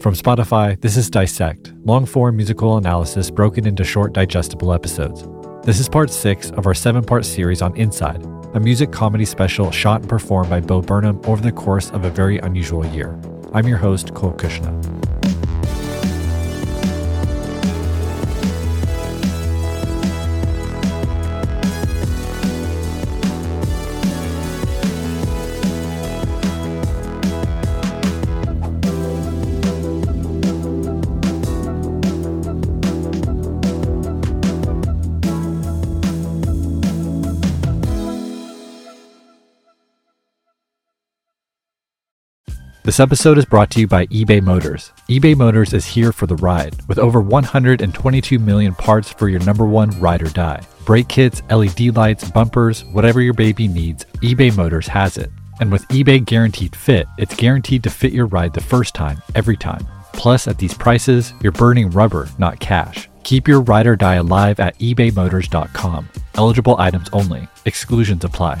From Spotify, this is Dissect, long form musical analysis broken into short, digestible episodes. This is part six of our seven part series on Inside, a music comedy special shot and performed by Bo Burnham over the course of a very unusual year. I'm your host, Cole Cuchna. This episode is brought to you by eBay Motors. eBay Motors is here for the ride with over 122 million parts for your number one ride or die. Brake kits, LED lights, bumpers, whatever your baby needs, eBay Motors has it. And with eBay Guaranteed Fit, it's guaranteed to fit your ride the first time, every time. Plus, at these prices, you're burning rubber, not cash. Keep your ride or die alive at ebaymotors.com. Eligible items only. Exclusions apply.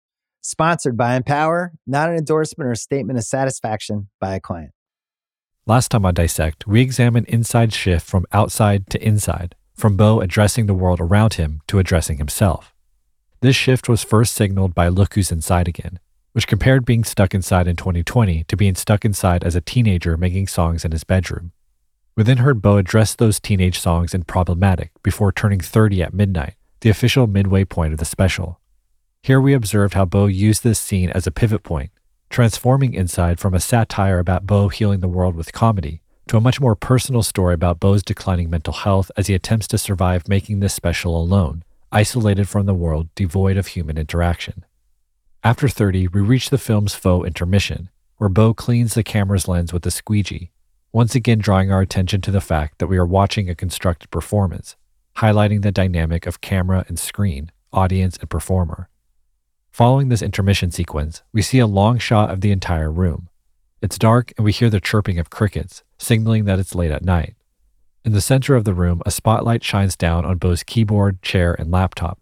Sponsored by Empower, not an endorsement or statement of satisfaction by a client. Last time on Dissect, we examined inside shift from outside to inside, from Bo addressing the world around him to addressing himself. This shift was first signaled by Look Who's Inside Again, which compared being stuck inside in 2020 to being stuck inside as a teenager making songs in his bedroom. We then heard Bo address those teenage songs in Problematic before turning 30 at midnight, the official midway point of the special. Here we observed how Bo used this scene as a pivot point, transforming Inside from a satire about Bo healing the world with comedy to a much more personal story about Bo's declining mental health as he attempts to survive making this special alone, isolated from the world, devoid of human interaction. After 30, we reach the film's faux intermission, where Bo cleans the camera's lens with a squeegee, once again drawing our attention to the fact that we are watching a constructed performance, highlighting the dynamic of camera and screen, audience and performer. Following this intermission sequence, we see a long shot of the entire room. It's dark and we hear the chirping of crickets, signaling that it's late at night. In the center of the room, a spotlight shines down on Bo's keyboard, chair, and laptop.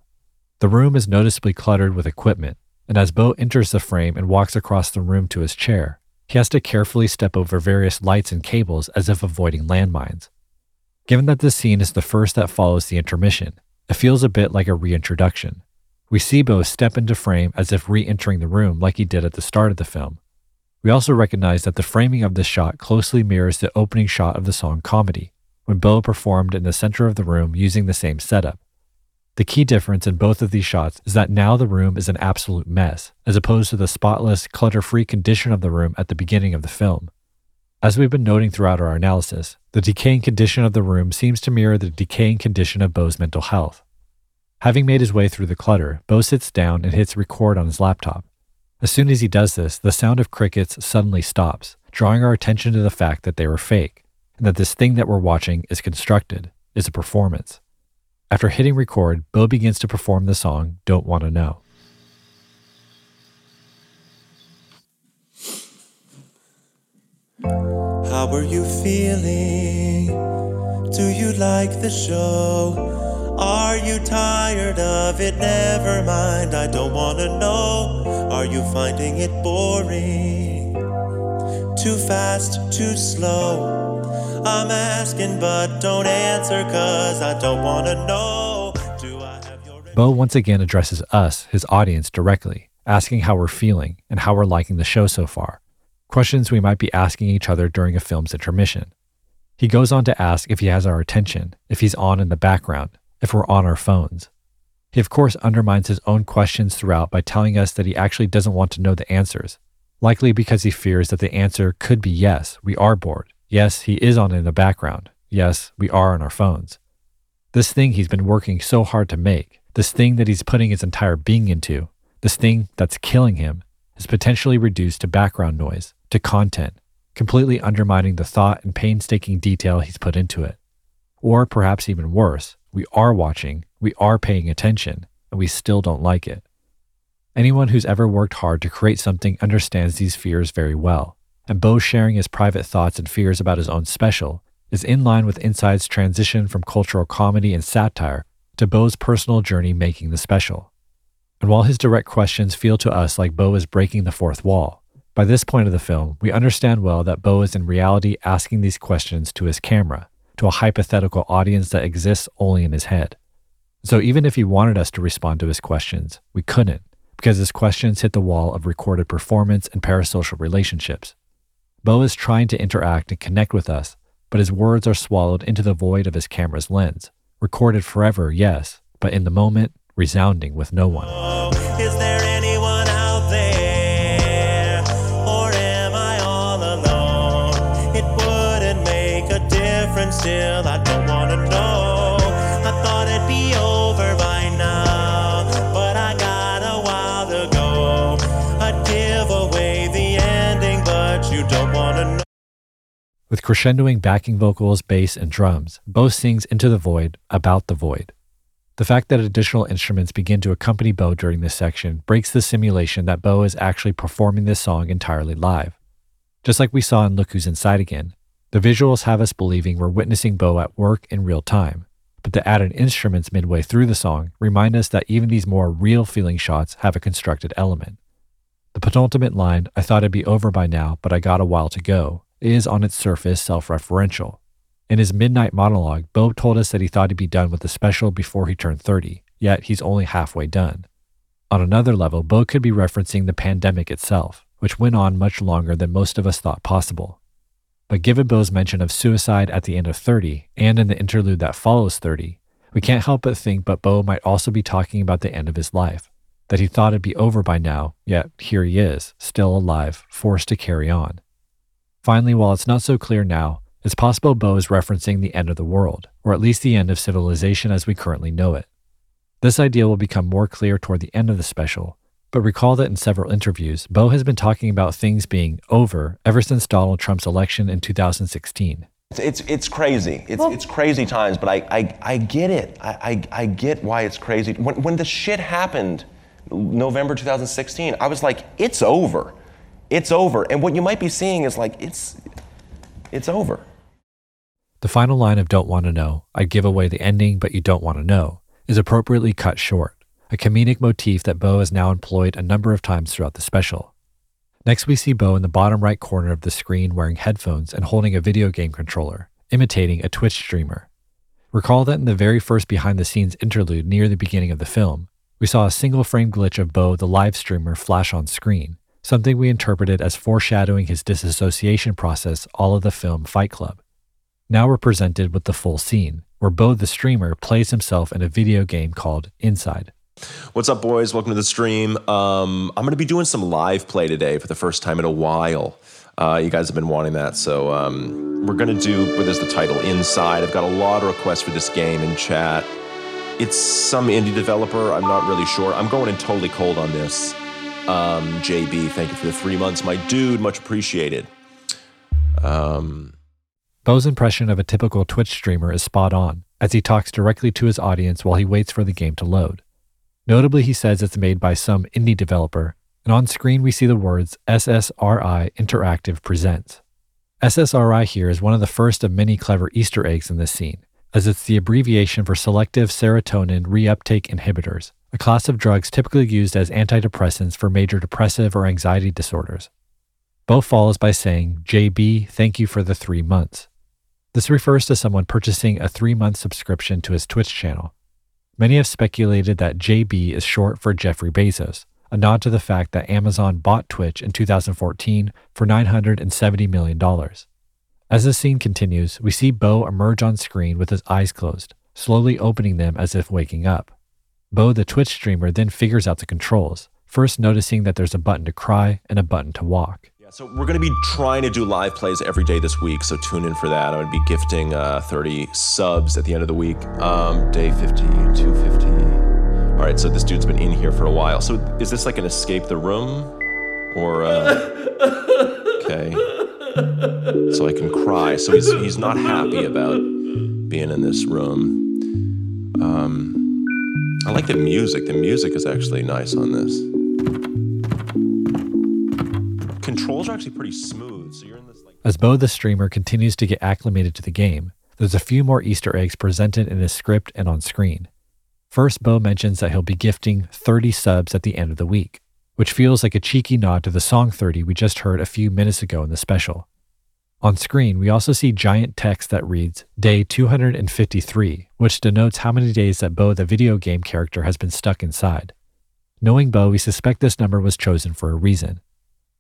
The room is noticeably cluttered with equipment, and as Bo enters the frame and walks across the room to his chair, he has to carefully step over various lights and cables as if avoiding landmines. Given that this scene is the first that follows the intermission, it feels a bit like a reintroduction. We see Bo step into frame as if re entering the room like he did at the start of the film. We also recognize that the framing of this shot closely mirrors the opening shot of the song Comedy, when Bo performed in the center of the room using the same setup. The key difference in both of these shots is that now the room is an absolute mess, as opposed to the spotless, clutter free condition of the room at the beginning of the film. As we've been noting throughout our analysis, the decaying condition of the room seems to mirror the decaying condition of Bo's mental health. Having made his way through the clutter, Bo sits down and hits record on his laptop. As soon as he does this, the sound of crickets suddenly stops, drawing our attention to the fact that they were fake, and that this thing that we're watching is constructed, is a performance. After hitting record, Bo begins to perform the song Don't Want to Know. How are you feeling? Do you like the show? Are you tired of it? Never mind, I don't wanna know. Are you finding it boring? Too fast, too slow? I'm asking, but don't answer, cause I don't wanna know. Do I. Bo once again addresses us, his audience, directly, asking how we're feeling and how we're liking the show so far. Questions we might be asking each other during a film's intermission. He goes on to ask if he has our attention, if he's on in the background, if we're on our phones. He, of course, undermines his own questions throughout by telling us that he actually doesn't want to know the answers, likely because he fears that the answer could be yes, we are bored. Yes, he is on in the background. Yes, we are on our phones. This thing he's been working so hard to make, this thing that he's putting his entire being into, this thing that's killing him, is potentially reduced to background noise, to content, completely undermining the thought and painstaking detail he's put into it. Or perhaps even worse, we are watching, we are paying attention, and we still don't like it. Anyone who's ever worked hard to create something understands these fears very well, and Bo sharing his private thoughts and fears about his own special is in line with Inside's transition from cultural comedy and satire to Bo's personal journey making the special. And while his direct questions feel to us like Bo is breaking the fourth wall, by this point of the film, we understand well that Bo is in reality asking these questions to his camera, to a hypothetical audience that exists only in his head. So even if he wanted us to respond to his questions, we couldn't, because his questions hit the wall of recorded performance and parasocial relationships. Bo is trying to interact and connect with us, but his words are swallowed into the void of his camera's lens. Recorded forever, yes, but in the moment, resounding with no one. Is still. I don't wanna know. I thought it'd be over by now, but I got a while to go. I'd give away the ending, but you don't wanna know. With crescendoing backing vocals, bass, and drums, Bo sings into the void about the void. The fact that additional instruments begin to accompany Bo during this section breaks the simulation that Bo is actually performing this song entirely live. Just like we saw in Look Who's Inside Again, the visuals have us believing we're witnessing Bo at work in real time, but the added instruments midway through the song remind us that even these more real feeling shots have a constructed element. The penultimate line, I thought it'd be over by now, but I got a while to go, is on its surface self referential. In his midnight monologue, Bo told us that he thought he'd be done with the special before he turned 30, yet he's only halfway done. On another level, Bo could be referencing the pandemic itself, which went on much longer than most of us thought possible. But given Bo's mention of suicide at the end of 30 and in the interlude that follows 30, we can't help but think but Bo might also be talking about the end of his life, that he thought it'd be over by now, yet here he is, still alive, forced to carry on. Finally, while it's not so clear now, it's possible Bo is referencing the end of the world, or at least the end of civilization as we currently know it. This idea will become more clear toward the end of the special, but recall that in several interviews, Bo has been talking about things being over ever since Donald Trump's election in 2016. It's, it's, it's crazy. It's, it's crazy times, but I, I, I get it. I, I, I get why it's crazy. When, when the shit happened, November 2016, I was like, it's over. It's over. And what you might be seeing is like, it's, it's over. The final line of Don't Want to Know, I give away the ending, but you don't want to know, is appropriately cut short, a comedic motif that Bo has now employed a number of times throughout the special. Next, we see Bo in the bottom right corner of the screen wearing headphones and holding a video game controller, imitating a Twitch streamer. Recall that in the very first behind the scenes interlude near the beginning of the film, we saw a single frame glitch of Bo the live streamer flash on screen, something we interpreted as foreshadowing his disassociation process all of the film Fight Club. Now we're presented with the full scene, where Bo the streamer plays himself in a video game called Inside. What's up, boys? Welcome to the stream. Um, I'm going to be doing some live play today for the first time in a while. Uh, you guys have been wanting that, so um, we're going to do what is the title Inside. I've got a lot of requests for this game in chat. It's some indie developer. I'm not really sure. I'm going in totally cold on this. Um, JB, thank you for the three months, my dude. Much appreciated. Um, Bo's impression of a typical Twitch streamer is spot on, as he talks directly to his audience while he waits for the game to load. Notably, he says it's made by some indie developer, and on screen we see the words SSRI Interactive Presents. SSRI here is one of the first of many clever Easter eggs in this scene, as it's the abbreviation for selective serotonin reuptake inhibitors, a class of drugs typically used as antidepressants for major depressive or anxiety disorders. Bo follows by saying, JB, thank you for the three months. This refers to someone purchasing a three month subscription to his Twitch channel. Many have speculated that JB is short for Jeffrey Bezos, a nod to the fact that Amazon bought Twitch in 2014 for $970 million. As the scene continues, we see Bo emerge on screen with his eyes closed, slowly opening them as if waking up. Bo, the Twitch streamer, then figures out the controls, first noticing that there's a button to cry and a button to walk. Yeah, so we're going to be trying to do live plays every day this week, so tune in for that. I'm going to be gifting uh, 30 subs at the end of the week. Um, day 50, 250. All right, so this dude's been in here for a while. So is this like an escape the room? Or, uh, okay. so I can cry. So he's he's not happy about being in this room. Um, I like the music. The music is actually nice on this. Controls are actually pretty smooth. So you're in this like. As Bo the streamer continues to get acclimated to the game, there's a few more Easter eggs presented in his script and on screen. First, Bo mentions that he'll be gifting 30 subs at the end of the week, which feels like a cheeky nod to the song 30 we just heard a few minutes ago in the special. On screen, we also see giant text that reads Day 253, which denotes how many days that Bo, the video game character, has been stuck inside. Knowing Bo, we suspect this number was chosen for a reason.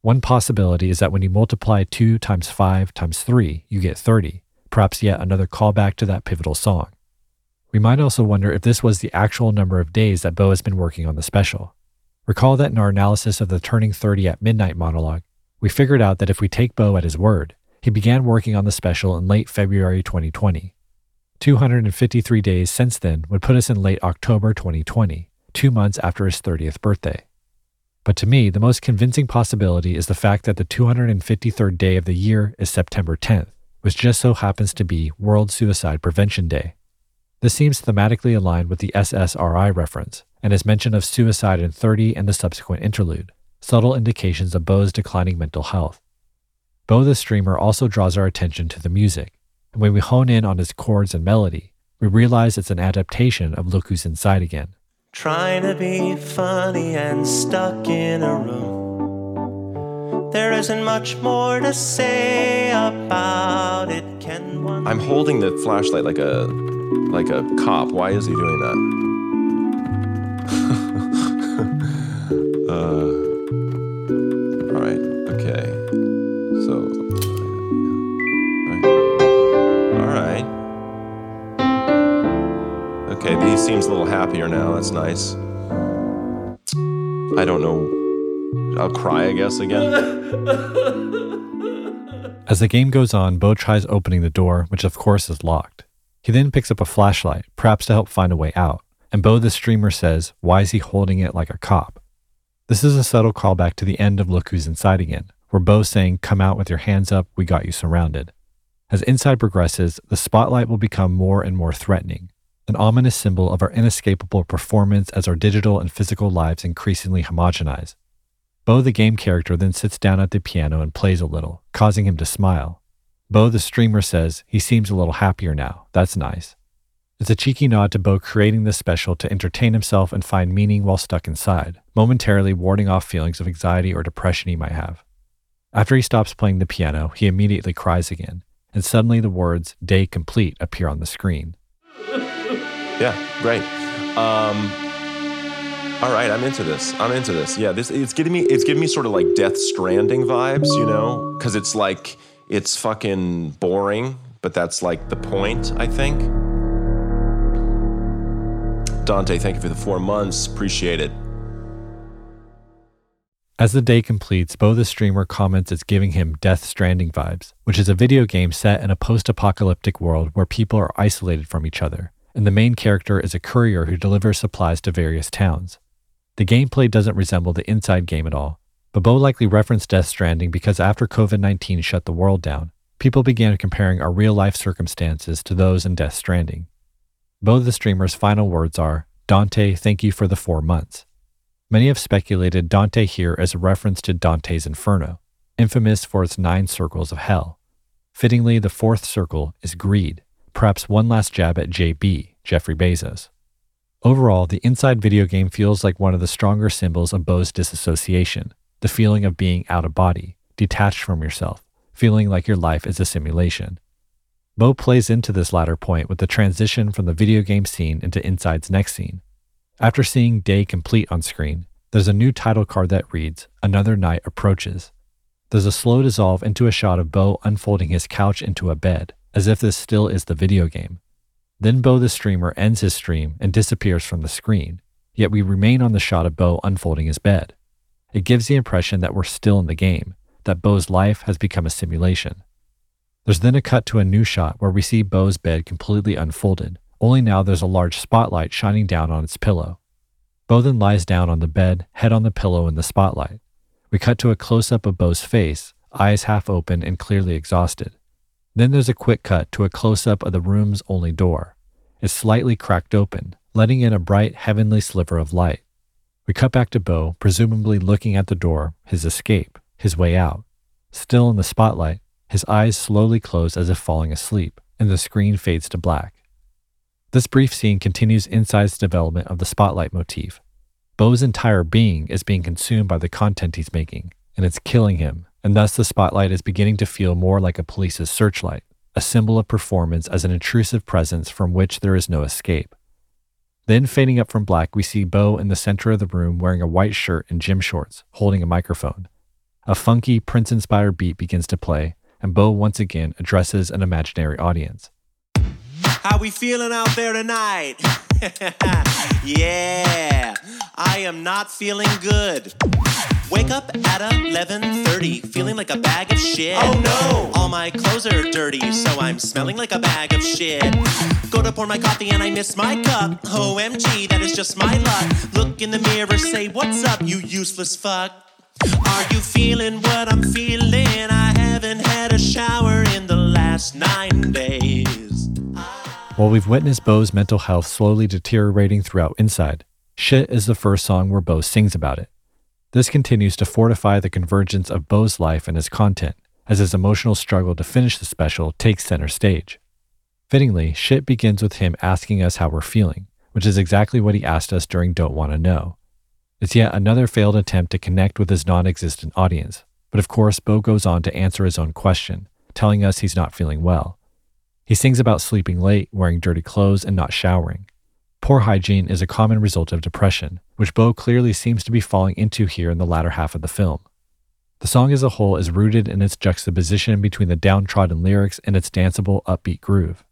One possibility is that when you multiply 2 times 5 times 3, you get 30, perhaps yet another callback to that pivotal song. We might also wonder if this was the actual number of days that Bo has been working on the special. Recall that in our analysis of the Turning 30 at Midnight monologue, we figured out that if we take Bo at his word, he began working on the special in late February 2020. 253 days since then would put us in late October 2020, two months after his 30th birthday. But to me, the most convincing possibility is the fact that the 253rd day of the year is September 10th, which just so happens to be World Suicide Prevention Day. This seems thematically aligned with the SSRI reference and his mention of suicide in 30 and the subsequent interlude, subtle indications of Bo's declining mental health. Bo the streamer also draws our attention to the music, and when we hone in on his chords and melody, we realize it's an adaptation of Look Who's Inside Again. Trying to be funny and stuck in a room. There isn't much more to say about it. Can one I'm holding the flashlight like a like a cop. Why is he doing that? uh, Okay, he seems a little happier now. That's nice. I don't know. I'll cry, I guess, again. As the game goes on, Bo tries opening the door, which of course is locked. He then picks up a flashlight, perhaps to help find a way out, and Bo the streamer says, Why is he holding it like a cop? This is a subtle callback to the end of Look Who's Inside Again, where Bo's saying, Come out with your hands up, we got you surrounded. As Inside progresses, the spotlight will become more and more threatening, an ominous symbol of our inescapable performance as our digital and physical lives increasingly homogenize. Bo, the game character, then sits down at the piano and plays a little, causing him to smile. Bo, the streamer, says he seems a little happier now. That's nice. It's a cheeky nod to Bo creating this special to entertain himself and find meaning while stuck inside, momentarily warding off feelings of anxiety or depression he might have. After he stops playing the piano, he immediately cries again, and suddenly the words day complete appear on the screen. Yeah, great. Um, all right, I'm into this. I'm into this. Yeah, this it's giving me it's giving me sort of like Death Stranding vibes, you know, because it's like it's fucking boring, but that's like the point, I think. Dante, thank you for the four months. Appreciate it. As the day completes, Bo the streamer comments it's giving him Death Stranding vibes, which is a video game set in a post apocalyptic world where people are isolated from each other, and the main character is a courier who delivers supplies to various towns. The gameplay doesn't resemble the inside game at all, but Bo likely referenced Death Stranding because after COVID 19 shut the world down, people began comparing our real life circumstances to those in Death Stranding. Bo the streamer's final words are Dante, thank you for the four months. Many have speculated Dante here as a reference to Dante's Inferno, infamous for its nine circles of hell. Fittingly, the fourth circle is greed, perhaps one last jab at JB, Jeffrey Bezos. Overall, the inside video game feels like one of the stronger symbols of Bo's disassociation, the feeling of being out of body, detached from yourself, feeling like your life is a simulation. Bo plays into this latter point with the transition from the video game scene into Inside's next scene. After seeing Day complete on screen, there's a new title card that reads, Another Night Approaches. There's a slow dissolve into a shot of Bo unfolding his couch into a bed, as if this still is the video game. Then Bo the streamer ends his stream and disappears from the screen, yet we remain on the shot of Bo unfolding his bed. It gives the impression that we're still in the game, that Bo's life has become a simulation. There's then a cut to a new shot where we see Bo's bed completely unfolded, only now there's a large spotlight shining down on its pillow. Bo then lies down on the bed, head on the pillow in the spotlight. We cut to a close up of Bo's face, eyes half open and clearly exhausted. Then there's a quick cut to a close up of the room's only door. It's slightly cracked open, letting in a bright, heavenly sliver of light. We cut back to Bo, presumably looking at the door, his escape, his way out. Still in the spotlight, his eyes slowly close as if falling asleep, and the screen fades to black. This brief scene continues Inside's development of the spotlight motif. Bo's entire being is being consumed by the content he's making, and it's killing him, and thus the spotlight is beginning to feel more like a police's searchlight, a symbol of performance as an intrusive presence from which there is no escape. Then, fading up from black, we see Bo in the center of the room wearing a white shirt and gym shorts, holding a microphone. A funky, Prince inspired beat begins to play, and Bo once again addresses an imaginary audience. How we feeling out there tonight? yeah, I am not feeling good. Wake up at 11:30, feeling like a bag of shit. Oh no! All my clothes are dirty, so I'm smelling like a bag of shit. Go to pour my coffee and I miss my cup. OMG, that is just my luck. Look in the mirror, say what's up, you useless fuck. Are you feeling what I'm feeling? I haven't had a shower in the last nine days. While we've witnessed Bo's mental health slowly deteriorating throughout Inside, Shit is the first song where Bo sings about it. This continues to fortify the convergence of Bo's life and his content, as his emotional struggle to finish the special takes center stage. Fittingly, Shit begins with him asking us how we're feeling, which is exactly what he asked us during Don't Want to Know. It's yet another failed attempt to connect with his non existent audience. But of course, Bo goes on to answer his own question, telling us he's not feeling well. He sings about sleeping late, wearing dirty clothes, and not showering. Poor hygiene is a common result of depression, which Bo clearly seems to be falling into here in the latter half of the film. The song as a whole is rooted in its juxtaposition between the downtrodden lyrics and its danceable, upbeat groove.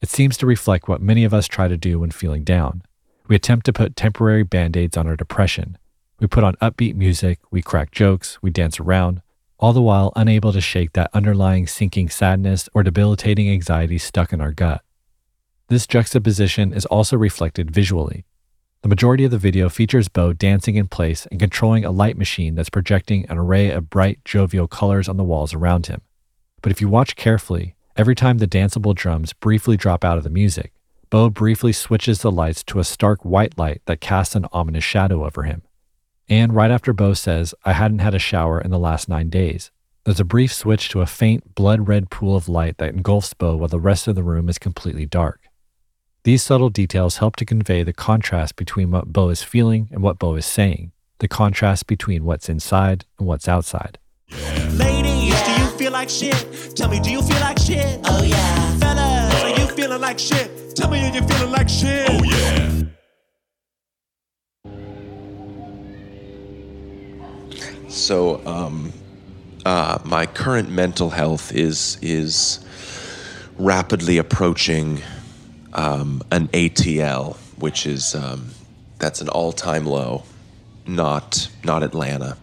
It seems to reflect what many of us try to do when feeling down we attempt to put temporary band aids on our depression. We put on upbeat music, we crack jokes, we dance around, all the while unable to shake that underlying sinking sadness or debilitating anxiety stuck in our gut. This juxtaposition is also reflected visually. The majority of the video features Bo dancing in place and controlling a light machine that's projecting an array of bright, jovial colors on the walls around him. But if you watch carefully, every time the danceable drums briefly drop out of the music, Bo briefly switches the lights to a stark white light that casts an ominous shadow over him. And right after Bo says, I hadn't had a shower in the last nine days, there's a brief switch to a faint, blood red pool of light that engulfs Bo while the rest of the room is completely dark. These subtle details help to convey the contrast between what Bo is feeling and what Bo is saying, the contrast between what's inside and what's outside. Yeah. Ladies, do you feel like shit? Tell me, do you feel like shit? Oh yeah. Fellas, are you feeling like shit? Tell me are you're feeling like shit. Oh yeah. So, um, uh, my current mental health is is rapidly approaching um, an ATL, which is um, that's an all-time low, not not Atlanta.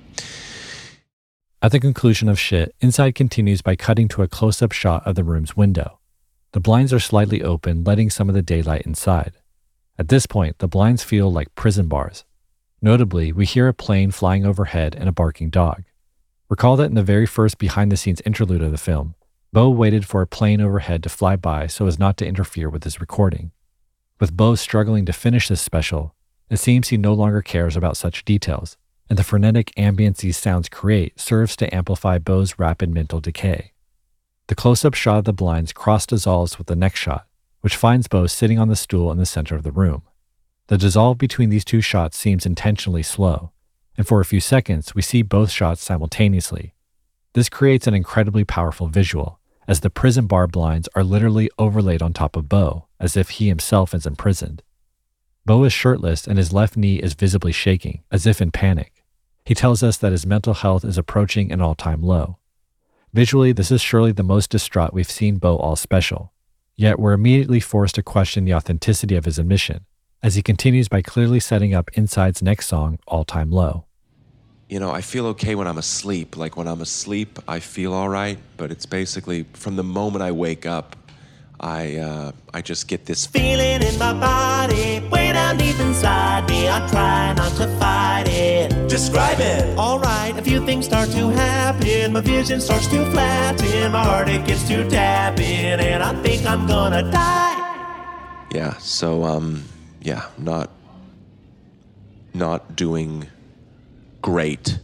At the conclusion of shit, Inside continues by cutting to a close-up shot of the room's window. The blinds are slightly open, letting some of the daylight inside. At this point, the blinds feel like prison bars. Notably, we hear a plane flying overhead and a barking dog. Recall that in the very first behind the scenes interlude of the film, Bo waited for a plane overhead to fly by so as not to interfere with his recording. With Bo struggling to finish this special, it seems he no longer cares about such details, and the frenetic ambience these sounds create serves to amplify Bo's rapid mental decay. The close up shot of the blinds cross dissolves with the next shot, which finds Bo sitting on the stool in the center of the room. The dissolve between these two shots seems intentionally slow, and for a few seconds, we see both shots simultaneously. This creates an incredibly powerful visual, as the prison bar blinds are literally overlaid on top of Bo, as if he himself is imprisoned. Bo is shirtless and his left knee is visibly shaking, as if in panic. He tells us that his mental health is approaching an all time low. Visually, this is surely the most distraught we've seen Bo all special. Yet we're immediately forced to question the authenticity of his admission, as he continues by clearly setting up Inside's next song, All Time Low. You know, I feel okay when I'm asleep. Like when I'm asleep, I feel all right, but it's basically from the moment I wake up, I uh, I just get this Feeling in my body, way down deep inside me. I try not to fight it. Describe it. Alright, a few things start to happen. My vision starts to flatten. My heart it gets to tapping, and I think I'm gonna die. yeah. So um yeah, not not doing great.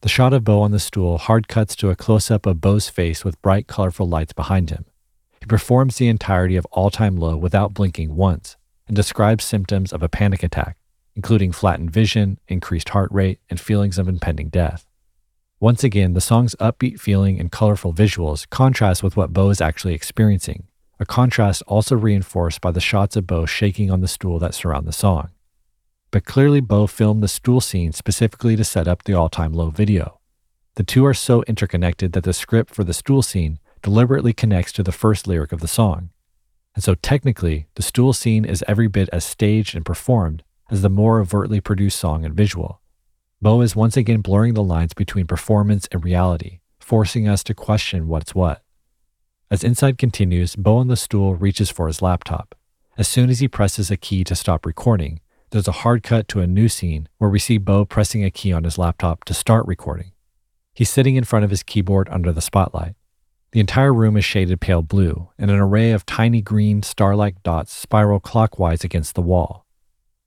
The shot of Bo on the stool hard cuts to a close up of Bo's face with bright, colorful lights behind him. He performs the entirety of All Time Low without blinking once and describes symptoms of a panic attack, including flattened vision, increased heart rate, and feelings of impending death. Once again, the song's upbeat feeling and colorful visuals contrast with what Bo is actually experiencing, a contrast also reinforced by the shots of Bo shaking on the stool that surround the song but clearly Bo filmed the stool scene specifically to set up the all time low video. The two are so interconnected that the script for the stool scene deliberately connects to the first lyric of the song. And so technically, the stool scene is every bit as staged and performed as the more overtly produced song and visual. Bo is once again blurring the lines between performance and reality, forcing us to question what's what. As Inside continues, Bo on the stool reaches for his laptop. As soon as he presses a key to stop recording, there's a hard cut to a new scene where we see Bo pressing a key on his laptop to start recording. He's sitting in front of his keyboard under the spotlight. The entire room is shaded pale blue, and an array of tiny green star like dots spiral clockwise against the wall.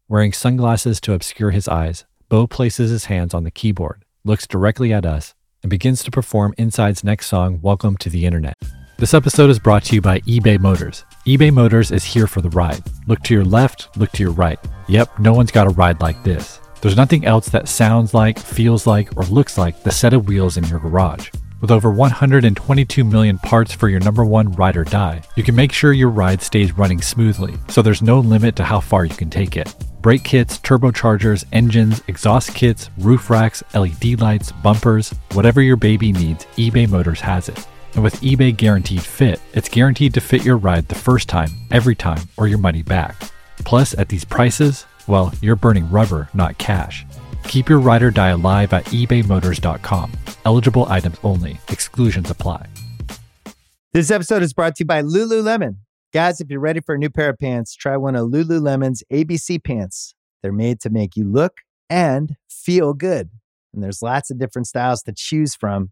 Wearing sunglasses to obscure his eyes, Bo places his hands on the keyboard, looks directly at us, and begins to perform Inside's next song, Welcome to the Internet. This episode is brought to you by eBay Motors. eBay Motors is here for the ride. Look to your left, look to your right. Yep, no one's got a ride like this. There's nothing else that sounds like, feels like, or looks like the set of wheels in your garage. With over 122 million parts for your number one ride or die, you can make sure your ride stays running smoothly, so there's no limit to how far you can take it. Brake kits, turbochargers, engines, exhaust kits, roof racks, LED lights, bumpers, whatever your baby needs, eBay Motors has it. And with eBay Guaranteed Fit, it's guaranteed to fit your ride the first time, every time, or your money back. Plus, at these prices, well, you're burning rubber, not cash. Keep your ride or die alive at ebaymotors.com. Eligible items only, exclusions apply. This episode is brought to you by Lululemon. Guys, if you're ready for a new pair of pants, try one of Lululemon's ABC pants. They're made to make you look and feel good. And there's lots of different styles to choose from.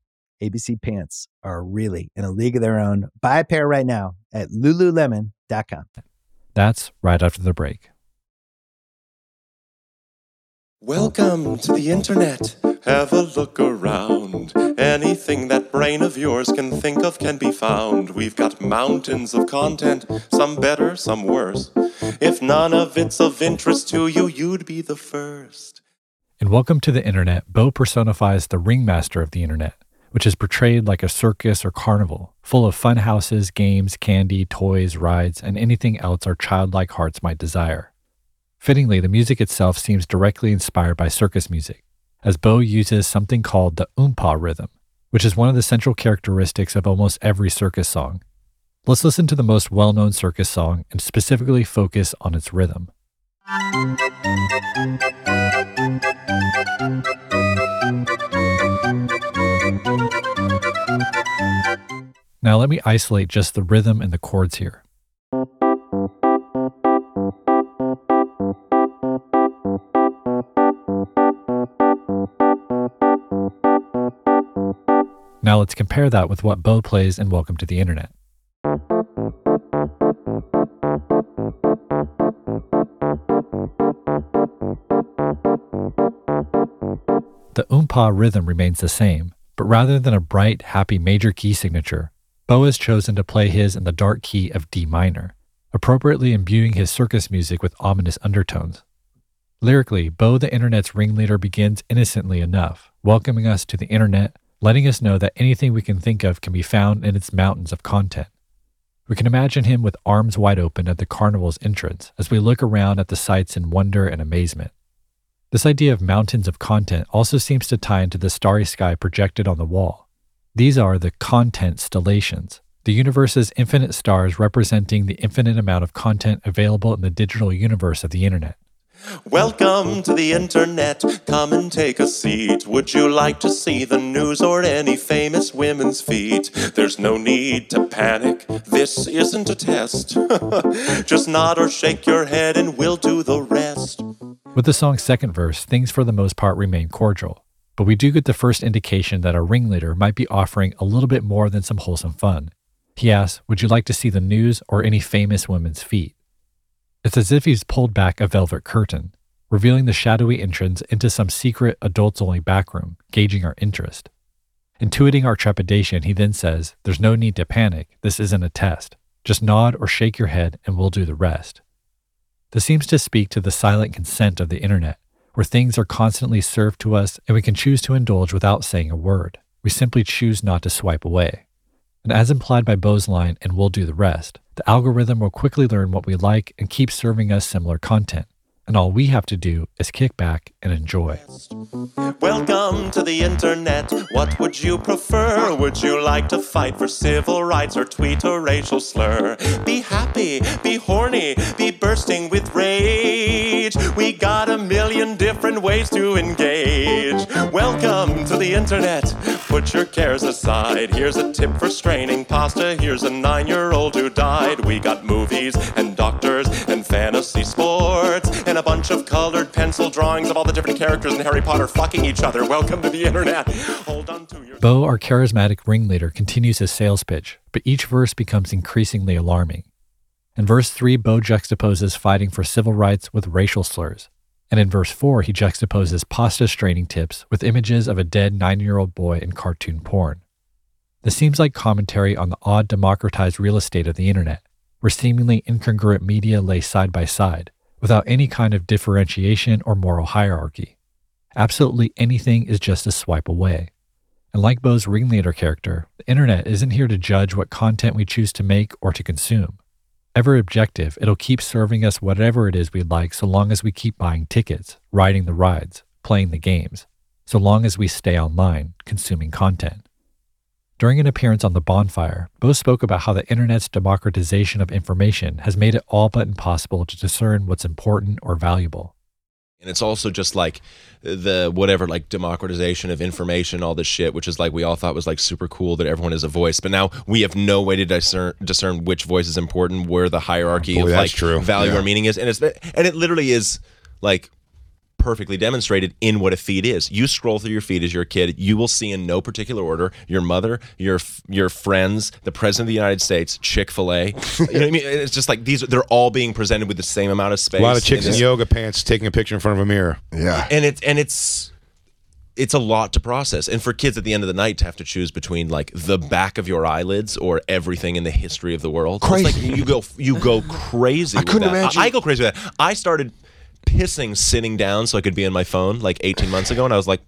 ABC pants are really in a league of their own. Buy a pair right now at lululemon.com. That's right after the break. Welcome to the internet. Have a look around. Anything that brain of yours can think of can be found. We've got mountains of content, some better, some worse. If none of it's of interest to you, you'd be the first. In Welcome to the Internet, Bo personifies the ringmaster of the Internet, which is portrayed like a circus or carnival, full of fun houses, games, candy, toys, rides, and anything else our childlike hearts might desire. Fittingly, the music itself seems directly inspired by circus music, as Bo uses something called the oompa rhythm, which is one of the central characteristics of almost every circus song. Let's listen to the most well known circus song and specifically focus on its rhythm. Now, let me isolate just the rhythm and the chords here. Now, let's compare that with what Bo plays in Welcome to the Internet. The oompa rhythm remains the same, but rather than a bright, happy major key signature, Bo has chosen to play his in the dark key of D minor, appropriately imbuing his circus music with ominous undertones. Lyrically, Bo the Internet's ringleader begins innocently enough, welcoming us to the Internet, letting us know that anything we can think of can be found in its mountains of content. We can imagine him with arms wide open at the carnival's entrance as we look around at the sights in wonder and amazement. This idea of mountains of content also seems to tie into the starry sky projected on the wall. These are the content stellations, the universe's infinite stars representing the infinite amount of content available in the digital universe of the internet. Welcome to the internet. Come and take a seat. Would you like to see the news or any famous women's feet? There's no need to panic. This isn't a test. Just nod or shake your head and we'll do the rest. With the song's second verse, things for the most part remain cordial, but we do get the first indication that our ringleader might be offering a little bit more than some wholesome fun. He asks, Would you like to see the news or any famous women's feet? It's as if he's pulled back a velvet curtain, revealing the shadowy entrance into some secret adults only backroom, gauging our interest. Intuiting our trepidation, he then says, There's no need to panic. This isn't a test. Just nod or shake your head and we'll do the rest. This seems to speak to the silent consent of the internet, where things are constantly served to us and we can choose to indulge without saying a word. We simply choose not to swipe away. And as implied by Bo's line, and we'll do the rest, the algorithm will quickly learn what we like and keep serving us similar content. And all we have to do is kick back and enjoy. Welcome to the internet. What would you prefer? Would you like to fight for civil rights or tweet a racial slur? Be happy, be horny, be bursting with rage. We got a million different ways to engage. Welcome to the internet. Put your cares aside. Here's a tip for straining pasta. Here's a nine year old who died. We got movies and doctors and fantasy sports and a bunch of colored pencil drawings of all the different characters in Harry Potter fucking each other. Welcome to the internet. Hold on to your. Bo, our charismatic ringleader, continues his sales pitch, but each verse becomes increasingly alarming. In verse 3, Bo juxtaposes fighting for civil rights with racial slurs. And in verse 4, he juxtaposes pasta straining tips with images of a dead nine year old boy in cartoon porn. This seems like commentary on the odd democratized real estate of the internet, where seemingly incongruent media lay side by side, without any kind of differentiation or moral hierarchy. Absolutely anything is just a swipe away. And like Bo's ringleader character, the internet isn't here to judge what content we choose to make or to consume. Ever objective, it'll keep serving us whatever it is we like so long as we keep buying tickets, riding the rides, playing the games, so long as we stay online, consuming content. During an appearance on The Bonfire, Bo spoke about how the internet's democratization of information has made it all but impossible to discern what's important or valuable. And it's also just like the whatever, like democratization of information, all this shit, which is like we all thought was like super cool that everyone has a voice. But now we have no way to discern discern which voice is important, where the hierarchy Boy, of that's like true. value Yeah. or meaning is, and it's and it literally is like perfectly demonstrated in what a feed is. You scroll through your feed as you're a kid, you will see in no particular order your mother, your your friends, the president of the United States, Chick Fil A. you know what I mean? It's just like these. They're all being presented with the same amount of space. A lot of chicks in yoga pants taking a picture in front of a mirror. Yeah. and it's and it's it's a lot to process and for kids at the end of the night to have to choose between like the back of your eyelids or everything in the history of the world It's like Crazy. you go you go crazy I with couldn't that. imagine- I, I go crazy with that i started pissing sitting down so i could be on my phone like 18 months ago and i was like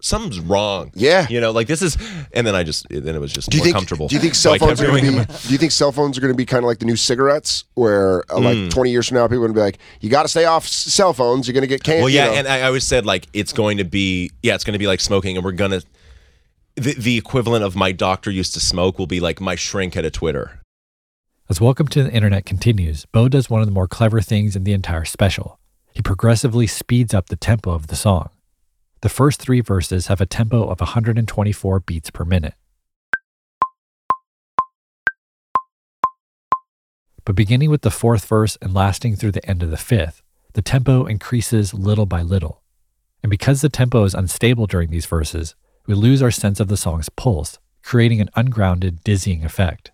something's wrong Yeah. you know like this is and then i just then it was just Do you more think? comfortable Do you think cell I kept phones are going to be? Do you think cell phones are going to be kind of like the new cigarettes, where uh, like twenty years from now, people are going to be like, "You got to stay off s- cell phones. You're going to get cancer." Well, yeah, and I always said like it's going to be yeah, it's going to be like smoking, and we're gonna the, the equivalent of my doctor used to smoke will be like my shrink at a Twitter. As Welcome to the Internet continues, Bo does one of the more clever things in the entire special. He progressively speeds up the tempo of the song. The first three verses have a tempo of 124 beats per minute. But beginning with the fourth verse and lasting through the end of the fifth, the tempo increases little by little. And because the tempo is unstable during these verses, we lose our sense of the song's pulse, creating an ungrounded, dizzying effect.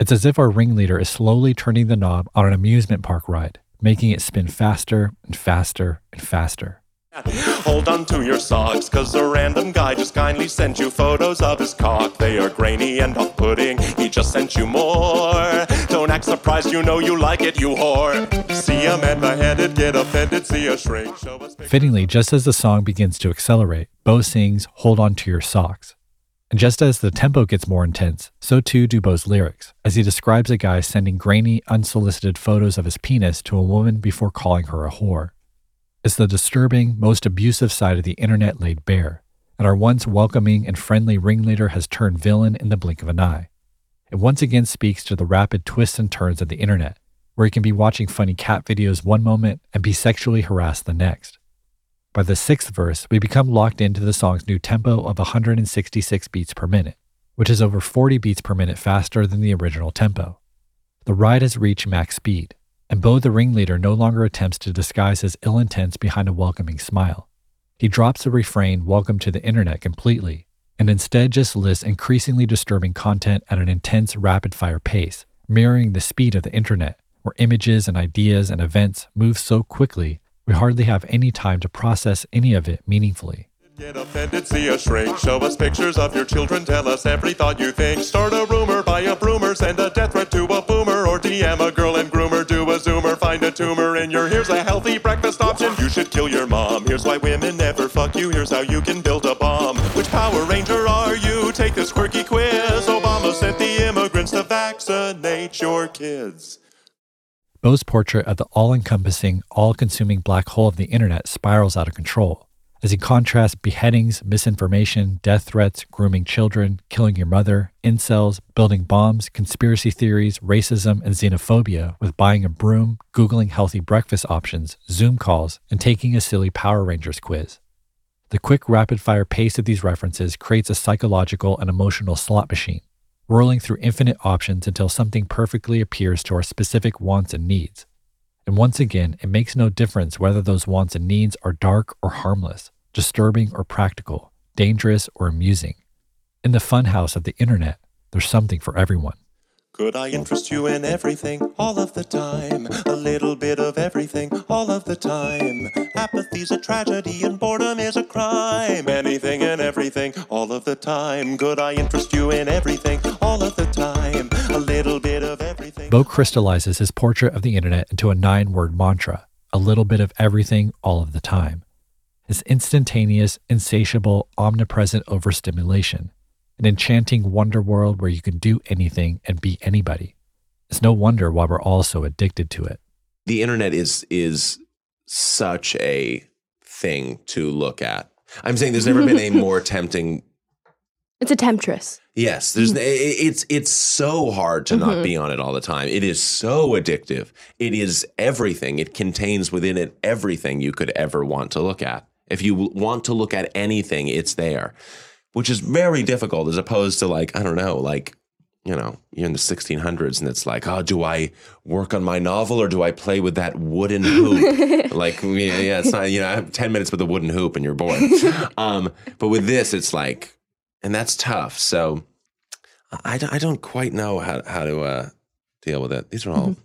It's as if our ringleader is slowly turning the knob on an amusement park ride, making it spin faster and faster and faster. Hold on to your socks, cause a random guy just kindly sent you photos of his cock. They are grainy and off putting. He just sent you more. Don't act surprised, you know you like it, you whore. See a man beheaded, get offended, see a shrink, show us. Fittingly, just as the song begins to accelerate, Bo sings Hold On to Your Socks. And just as the tempo gets more intense, so too do Bo's lyrics, as he describes a guy sending grainy, unsolicited photos of his penis to a woman before calling her a whore. It's the disturbing, most abusive side of the internet laid bare, and our once welcoming and friendly ringleader has turned villain in the blink of an eye. It once again speaks to the rapid twists and turns of the internet, where you can be watching funny cat videos one moment and be sexually harassed the next. By the sixth verse, we become locked into the song's new tempo of 166 beats per minute, which is over 40 beats per minute faster than the original tempo. The ride has reached max speed, and Bo the ringleader no longer attempts to disguise his ill intents behind a welcoming smile. He drops the refrain, Welcome to the Internet, completely, and instead just lists increasingly disturbing content at an intense, rapid fire pace, mirroring the speed of the Internet, where images and ideas and events move so quickly we hardly have any time to process any of it meaningfully. Get offended, see a shrink. Show us pictures of your children. Tell us every thought you think. Start a rumor, buy a broomer, send a death threat to a boomer, or DM a girl and groomer. Do a zoomer, find a tumor in your. Here's a healthy breakfast option. You should kill your mom. Here's why women never fuck you. Here's how you can build a bomb. Which Power Ranger are you? Take this quirky quiz. Obama sent the immigrants to vaccinate your kids. Bo's portrait of the all encompassing, all consuming black hole of the internet spirals out of control as he contrasts beheadings, misinformation, death threats, grooming children, killing your mother, incels, building bombs, conspiracy theories, racism, and xenophobia with buying a broom, Googling healthy breakfast options, Zoom calls, and taking a silly Power Rangers quiz. The quick, rapid fire pace of these references creates a psychological and emotional slot machine whirling through infinite options until something perfectly appears to our specific wants and needs. And once again, it makes no difference whether those wants and needs are dark or harmless, disturbing or practical, dangerous or amusing. In the funhouse of the internet, there's something for everyone. Could I interest you in everything all of the time? A little bit of everything all of the time. Apathy's a tragedy and boredom is a crime. Anything everything all of the time. Could I interest you in everything all of the time? A little bit of everything. Bo crystallizes his portrait of the internet into a nine word mantra a little bit of everything all of the time. It's instantaneous, insatiable, omnipresent overstimulation an enchanting wonder world where you can do anything and be anybody. It's no wonder why we're all so addicted to it. The internet is is such a thing to look at. I'm saying there's never been a more tempting. It's a temptress. Yes, there's mm. it's it's so hard to not mm-hmm. be on it all the time. It is so addictive. It is everything. It contains within it everything you could ever want to look at. If you want to look at anything, it's there which is very difficult as opposed to like, I don't know, like, you know, you're in the 1600s and it's like, oh, do I work on my novel or do I play with that wooden hoop? like, yeah, yeah, it's not, you know, I have 10 minutes with a wooden hoop and you're bored. um, but with this, it's like, and that's tough. So I, I don't quite know how, how to uh, deal with it. These are all, mm-hmm.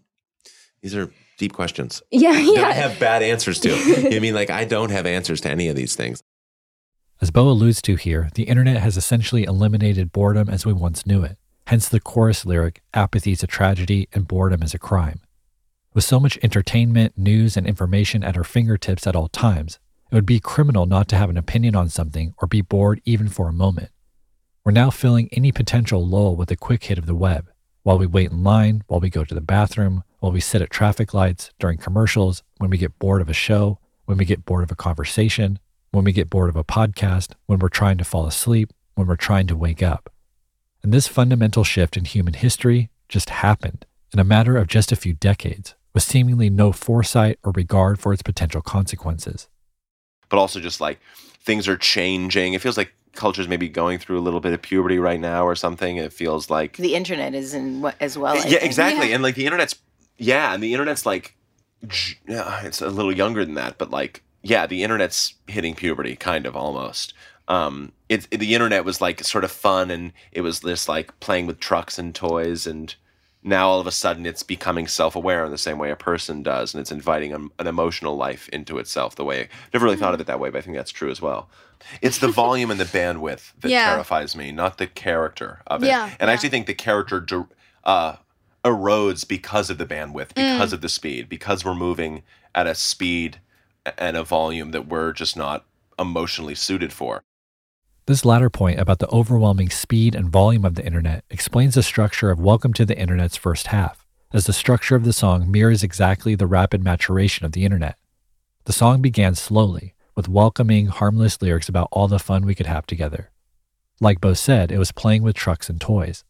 these are deep questions. Yeah, yeah. I have bad answers to. you know I mean, like, I don't have answers to any of these things. As Bo alludes to here, the internet has essentially eliminated boredom as we once knew it, hence the chorus lyric, apathy is a tragedy and boredom is a crime. With so much entertainment, news, and information at our fingertips at all times, it would be criminal not to have an opinion on something or be bored even for a moment. We're now filling any potential lull with a quick hit of the web, while we wait in line, while we go to the bathroom, while we sit at traffic lights, during commercials, when we get bored of a show, when we get bored of a conversation, when we get bored of a podcast, when we're trying to fall asleep, when we're trying to wake up. And this fundamental shift in human history just happened in a matter of just a few decades with seemingly no foresight or regard for its potential consequences. But also, just like things are changing. It feels like culture's maybe going through a little bit of puberty right now or something. It feels like the internet is in as well. I yeah, think. exactly. Yeah. And like the internet's, yeah, and the internet's like, yeah, it's a little younger than that, but like yeah, the internet's hitting puberty, kind of almost. Um, it, it, the internet was like sort of fun, and it was just like playing with trucks and toys, and now all of a sudden it's becoming self-aware in the same way a person does, and it's inviting an, an emotional life into itself. The way I've never really thought of it that way, but I think that's true as well. It's the volume and the bandwidth that Yeah. terrifies me, not the character of it. Yeah, and I actually think the character uh, erodes because of the bandwidth, Mm. because of the speed, because we're moving at a speed and a volume that we're just not emotionally suited for. This latter point about the overwhelming speed and volume of the internet explains the structure of Welcome to the Internet's first half, as the structure of the song mirrors exactly the rapid maturation of the internet. The song began slowly, with welcoming, harmless lyrics about all the fun we could have together. Like Bo said, it was playing with trucks and toys.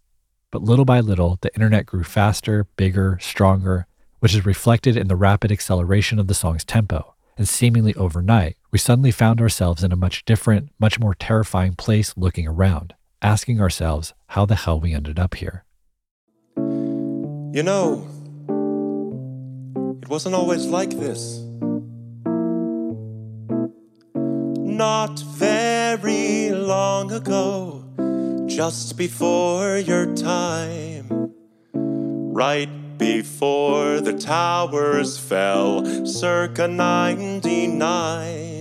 But little by little, the internet grew faster, bigger, stronger, which is reflected in the rapid acceleration of the song's tempo. And seemingly overnight, we suddenly found ourselves in a much different, much more terrifying place looking around, asking ourselves how the hell we ended up here. You know, it wasn't always like this. Not very long ago, just before your time, right before the towers fell, circa 99.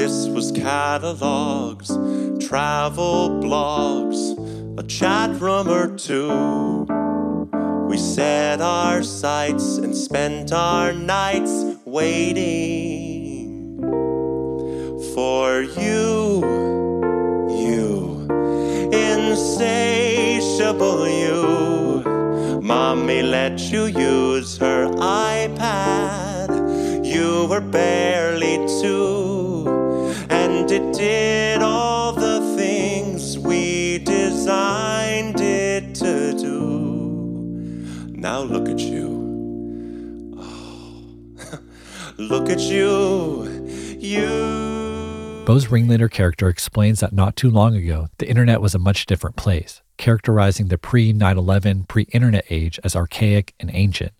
This was catalogs, travel blogs, a chat room or two. We set our sights and spent our nights waiting for you, you, insatiable you. Mommy let you use her iPad. You were barely two, and it did all the things we designed it to do. Now look at you. Oh, look at you. You. Bo's ringleader character explains that not too long ago, the internet was a much different place, characterizing the pre 9 11, pre internet age as archaic and ancient.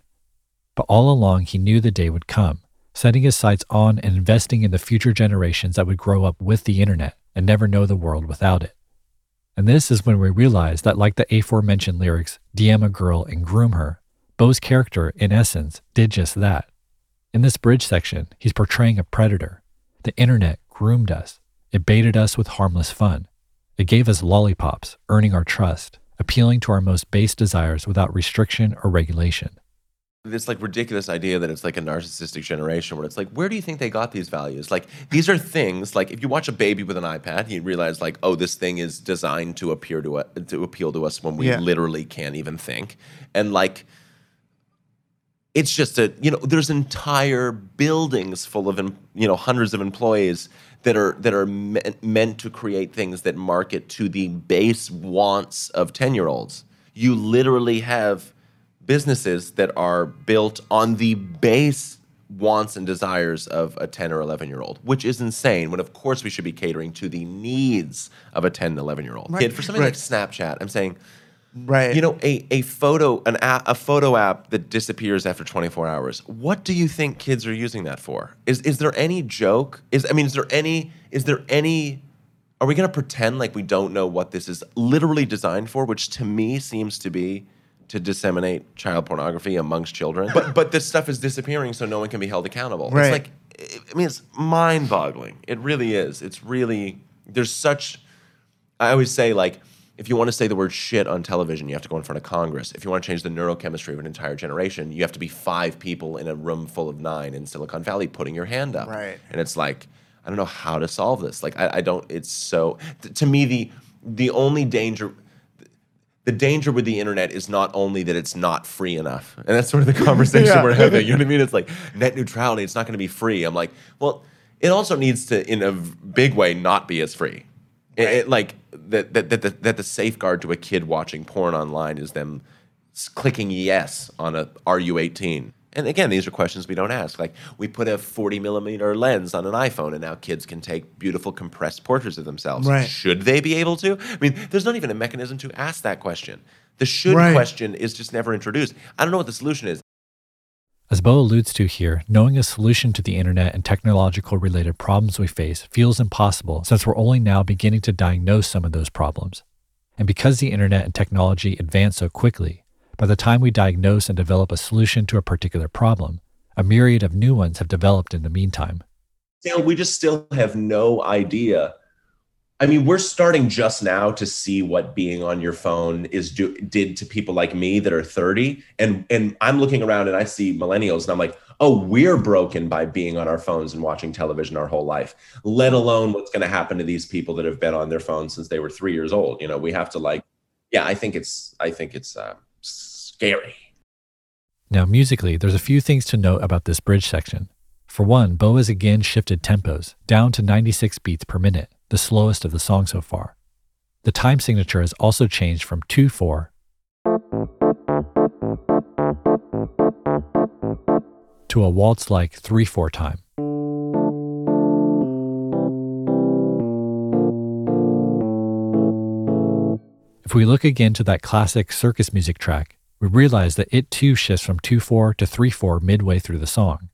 But all along, he knew the day would come, setting his sights on and investing in the future generations that would grow up with the internet and never know the world without it. And this is when we realize that, like the aforementioned lyrics, DM a girl and groom her, Bo's character, in essence, did just that. In this bridge section, he's portraying a predator. The internet groomed us. It baited us with harmless fun. It gave us lollipops, earning our trust, appealing to our most base desires without restriction or regulation. This like ridiculous idea that it's like a narcissistic generation where it's like where do you think they got these values? Like these are things like if you watch a baby with an ipad you realize like oh this thing is designed to appear to, u- to appeal to us when we Yeah. literally can't even think. And like it's just a you know there's entire buildings full of you know hundreds of employees that are that are me- meant to create things that market to the base wants of 10 year olds you literally have businesses that are built on the base wants and desires of a 10 or 11 year old which is insane when of course we should be catering to the needs of a 10 and 11 year old Right, kid for something right. like snapchat i'm saying Right. you know, a, a photo an app, a photo app that disappears after 24 hours. What do you think kids are using that for? Is is there any joke? Is I mean, is there any is there any are we going to pretend like we don't know what this is literally designed for, which to me seems to be to disseminate child pornography amongst children. But but this stuff is disappearing so no one can be held accountable. Right. It's like I mean, it's mind-boggling. It really is. It's really there's such I always say, like, if you want to say the word shit on television, you have to go in front of Congress. If you want to change the neurochemistry of an entire generation, you have to be five people in a room full of nine in Silicon Valley putting your hand up. Right. And it's like, I don't know how to solve this. Like, I, I don't, it's so, to me, the, the only danger, the danger with the internet is not only that it's not free enough, and that's sort of the conversation Yeah. we're having. You know what I mean? It's like net neutrality. It's not going to be free. I'm like, well, it also needs to, in a big way, not be as free. It- it- like that, that, that, that, that the safeguard to a kid watching porn online is them clicking yes on a "Are you 18?" And again, these are questions we don't ask. Like we put a 40 millimeter lens on an iPhone, and now kids can take beautiful compressed portraits of themselves. Right. Should they be able to? I mean, there's not even a mechanism to ask that question. The should Right. question is just never introduced. I don't know what the solution is. As Bo alludes to here, knowing a solution to the internet and technological related problems we face feels impossible since we're only now beginning to diagnose some of those problems. And because the internet and technology advance so quickly, by the time we diagnose and develop a solution to a particular problem, a myriad of new ones have developed in the meantime. still we just still have no idea i mean we're starting just now to see what being on your phone is do, did to people like me that are 30 and and i'm looking around and i see millennials and i'm like oh, we're broken by being on our phones and watching television our whole life, let alone what's going to happen to these people that have been on their phones since they were three years old. You know, we have to like, yeah, I think it's, I think it's uh, scary. Now, musically, there's a few things to note about this bridge section. For one, Bo has again shifted tempos down to 96 beats per minute, the slowest of the song so far. The time signature has also changed from 2 4 to a waltz like 3 4 time. If we look again to that classic circus music track, we realize that it too shifts from 2 4 to 3 4 midway through the song.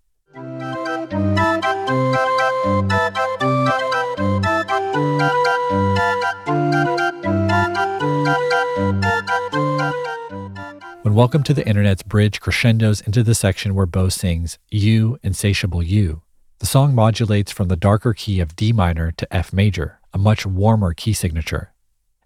When Welcome to the Internet's bridge crescendos into the section where Bo sings You, Insatiable You, the song modulates from the darker key of D minor to F major, a much warmer key signature.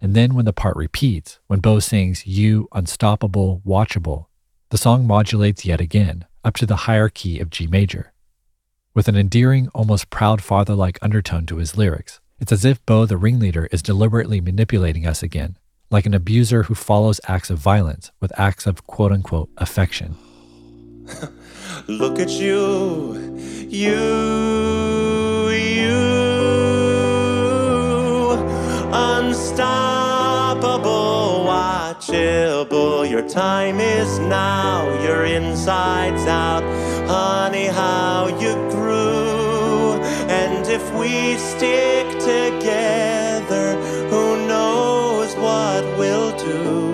And then when the part repeats, when Bo sings You, Unstoppable, Watchable, the song modulates yet again, up to the higher key of G major. With an endearing, almost proud father like undertone to his lyrics, it's as if Bo the ringleader is deliberately manipulating us again, like an abuser who follows acts of violence with acts of quote unquote affection. Look at you, you, unstoppable, watchable. Your time is now, your insides out, honey, how you grew. And if we stick together, who knows what we'll do?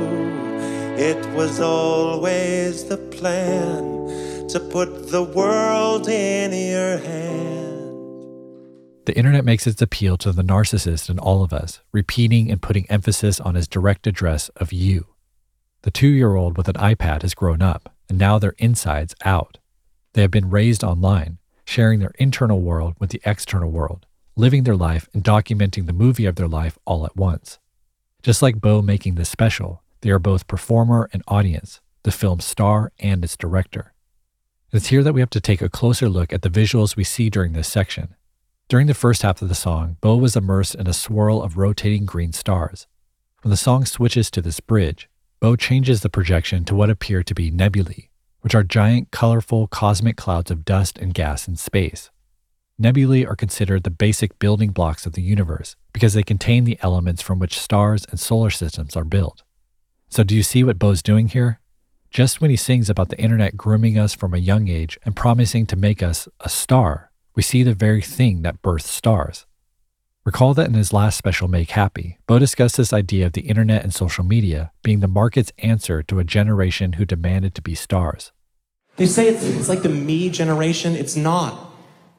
It was always the plan to put the world in your hand. The internet makes its appeal to the narcissist in all of us, repeating and putting emphasis on his direct address of you. The two year old with an iPad has grown up, and now their insides out. They have been raised online, sharing their internal world with the external world, living their life and documenting the movie of their life all at once. Just like Bo making this special, they are both performer and audience, the film's star and its director. It's here that we have to take a closer look at the visuals we see during this section. During the first half of the song, Bo was immersed in a swirl of rotating green stars. When the song switches to this bridge, Bo changes the projection to what appear to be nebulae, which are giant, colorful cosmic clouds of dust and gas in space. Nebulae are considered the basic building blocks of the universe because they contain the elements from which stars and solar systems are built. So, do you see what Bo's doing here? Just when he sings about the internet grooming us from a young age and promising to make us a star, we see the very thing that births stars. Recall that in his last special Make Happy, Bo discussed this idea of the internet and social media being the market's answer to a generation who demanded to be stars. They say it's, it's like the me generation. It's not.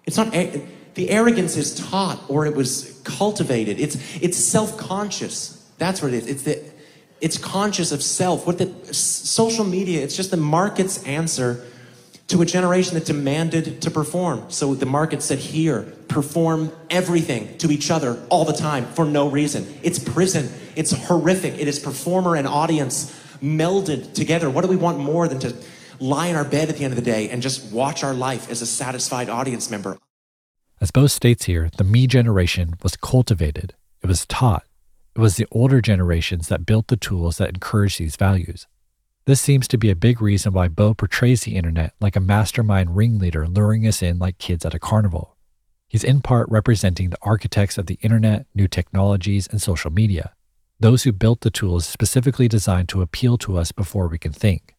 It's not. The arrogance is taught or it was cultivated. It's it's self-conscious. That's what it is. It's the it's conscious of self. What the social media? It's just the market's answer to a generation that demanded to perform. So the market said, "Here, perform everything to each other all the time for no reason." It's prison. It's horrific. It is performer and audience melded together. What do we want more than to lie in our bed at the end of the day and just watch our life as a satisfied audience member? As Bo states here, the me generation was cultivated, it was taught. It was the older generations that built the tools that encourage these values. This seems to be a big reason why Bo portrays the internet like a mastermind ringleader luring us in like kids at a carnival. He's in part representing the architects of the internet, new technologies, and social media, those who built the tools specifically designed to appeal to us before we can think.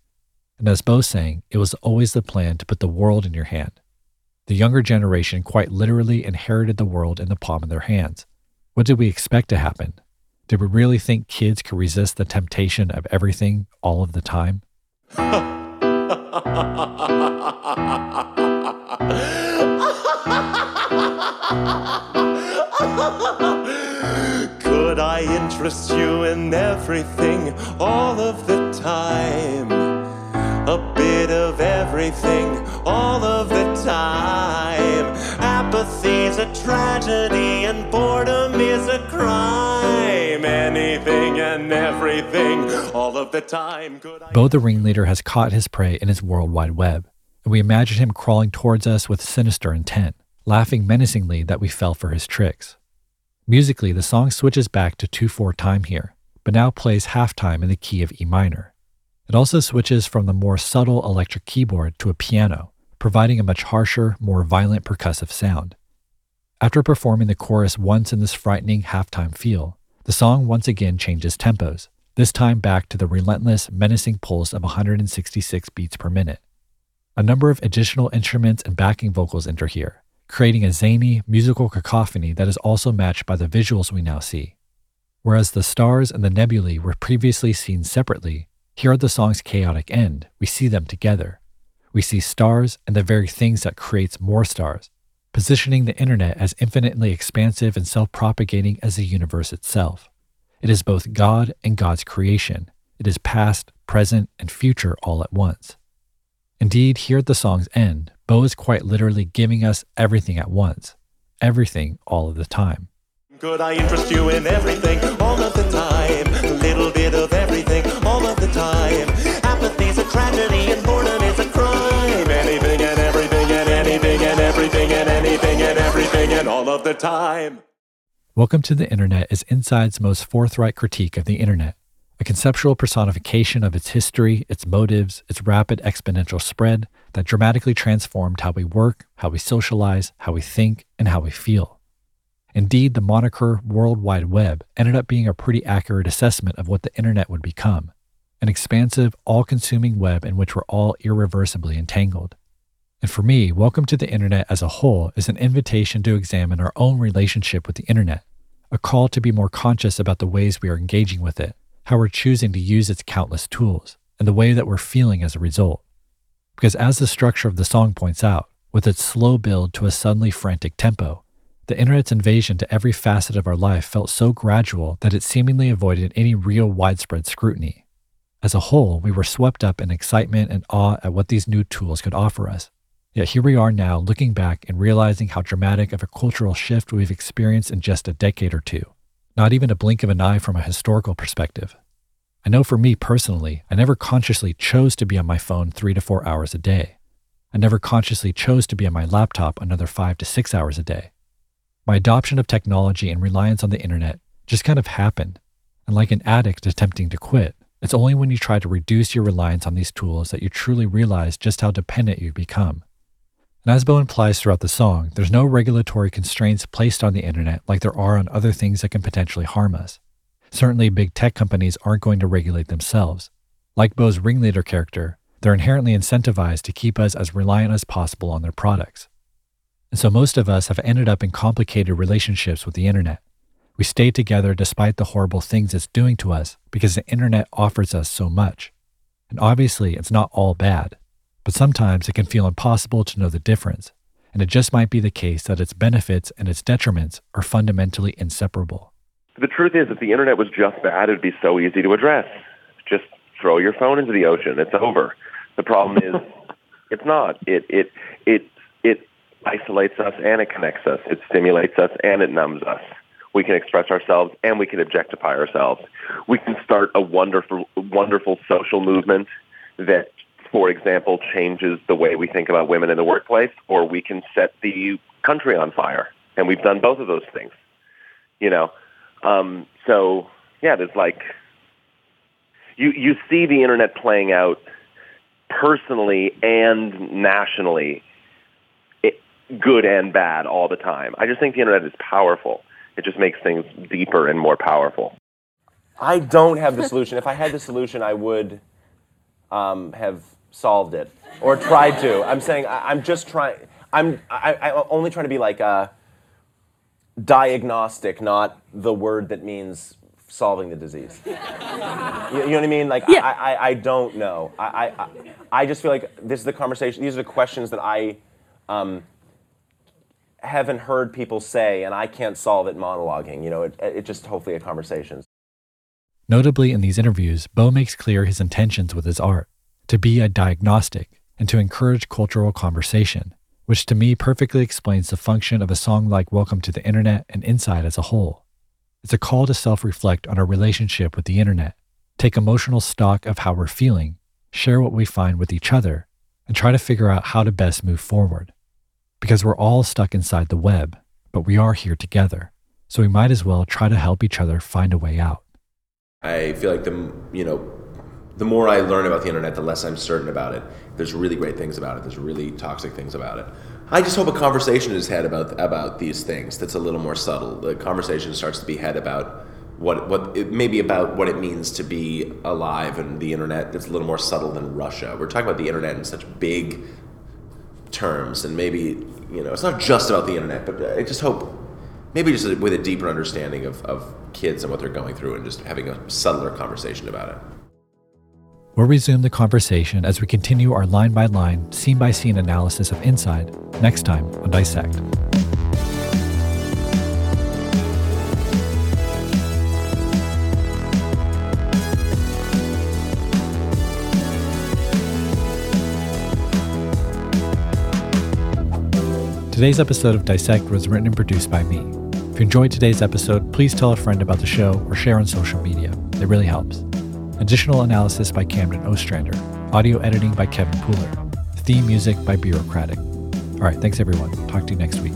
And as Bo's saying, it was always the plan to put the world in your hand. The younger generation quite literally inherited the world in the palm of their hands. What did we expect to happen? Did we really think kids could resist the temptation of everything all of the time? Could I interest you in everything all of the time? A bit of everything all of the time. Apathy's a tragedy and boredom is a crime. Anything and everything all of the time. Could I Bo the ringleader has caught his prey in his World Wide Web, and we imagine him crawling towards us with sinister intent, laughing menacingly that we fell for his tricks. Musically, the song switches back to 2 4 time here, but now plays halftime in the key of E minor. It also switches from the more subtle electric keyboard to a piano, providing a much harsher, more violent percussive sound. After performing the chorus once in this frightening halftime feel, the song once again changes tempos, this time back to the relentless, menacing pulse of 166 beats per minute. A number of additional instruments and backing vocals enter here, creating a zany, musical cacophony that is also matched by the visuals we now see. Whereas the stars and the nebulae were previously seen separately, here at the song's chaotic end, we see them together. We see stars and the very things that creates more stars, positioning the internet as infinitely expansive and self-propagating as the universe itself. It is both God and God's creation. It is past, present, and future all at once. Indeed, here at the song's end, Bo is quite literally giving us everything at once, everything all of the time. Could I interest you in everything all of the time? A little bit of everything all of the time. Apathy's a tragedy and boredom the time. Welcome to the Internet is Inside's most forthright critique of the Internet, a conceptual personification of its history, its motives, its rapid exponential spread that dramatically transformed how we work, how we socialize, how we think, and how we feel. Indeed, the moniker World Wide Web ended up being a pretty accurate assessment of what the Internet would become an expansive, all consuming web in which we're all irreversibly entangled. And for me, Welcome to the Internet as a whole is an invitation to examine our own relationship with the Internet, a call to be more conscious about the ways we are engaging with it, how we're choosing to use its countless tools, and the way that we're feeling as a result. Because as the structure of the song points out, with its slow build to a suddenly frantic tempo, the internet's invasion to every facet of our life felt so gradual that it seemingly avoided any real widespread scrutiny. As a whole, we were swept up in excitement and awe at what these new tools could offer us. Yet here we are now looking back and realizing how dramatic of a cultural shift we've experienced in just a decade or two, not even a blink of an eye from a historical perspective. I know for me personally, I never consciously chose to be on my phone three to four hours a day. I never consciously chose to be on my laptop another five to six hours a day. My adoption of technology and reliance on the internet just kind of happened. And like an addict attempting to quit, it's only when you try to reduce your reliance on these tools that you truly realize just how dependent you've become. And as Bo implies throughout the song, there's no regulatory constraints placed on the internet like there are on other things that can potentially harm us. Certainly, big tech companies aren't going to regulate themselves. Like Bo's ringleader character, they're inherently incentivized to keep us as reliant as possible on their products. And so most of us have ended up in complicated relationships with the internet. We stay together despite the horrible things it's doing to us because the internet offers us so much. And obviously, it's not all bad, but sometimes it can feel impossible to know the difference. And it just might be the case that its benefits and its detriments are fundamentally inseparable. The truth is, if the internet was just bad, it'd be so easy to address. Just throw your phone into the ocean. It's over. The problem is, it's not. It it it it isolates us and it connects us. It stimulates us and it numbs us. We can express ourselves and we can objectify ourselves. We can start a wonderful, wonderful social movement that, for example, changes the way we think about women in the workplace, or we can set the country on fire. And we've done both of those things. You know, um, so yeah, there's like you you see the internet playing out personally and nationally, it, good and bad all the time. I just think the internet is powerful. It just makes things deeper and more powerful. I don't have the solution. if I had the solution, I would um, have solved it or tried to. I'm saying I, am just trying. I'm I, I'm only trying to be like a diagnostic, not the word that means solving the disease. you, you, know what I mean? Like Yeah. I, I, I don't know. I, I, I just feel like this is the conversation. These are the questions that I um, haven't heard people say, and I can't solve it monologuing. You know, it, it just hopefully a conversation. Notably, in these interviews, Bo makes clear his intentions with his art to be a diagnostic and to encourage cultural conversation, which to me perfectly explains the function of a song like Welcome to the Internet and Inside as a whole. It's a call to self reflect on our relationship with the internet, take emotional stock of how we're feeling, share what we find with each other, and try to figure out how to best move forward. Because we're all stuck inside the web, but we are here together, so we might as well try to help each other find a way out. I feel like the you know the more I learn about the internet, the less I'm certain about it. There's really great things about it. There's really toxic things about it. I just hope a conversation is had about about these things that's a little more subtle. The conversation starts to be had about what what it maybe about what it means to be alive and the internet that's a little more subtle than Russia. We're talking about the internet in such big terms, and maybe you know it's not just about the internet, but I just hope maybe just with a deeper understanding of, of kids and what they're going through, and just having a subtler conversation about it. We'll resume the conversation as we continue our line by line, scene by scene analysis of Inside next time on Dissect. Today's episode of Dissect was written and produced by me. If you enjoyed today's episode, please tell a friend about the show or share on social media. It really helps. Additional analysis by Camden Ostrander. Audio editing by Kevin Pooler. Theme music by Bureaucratic. All right, thanks everyone. Talk to you next week.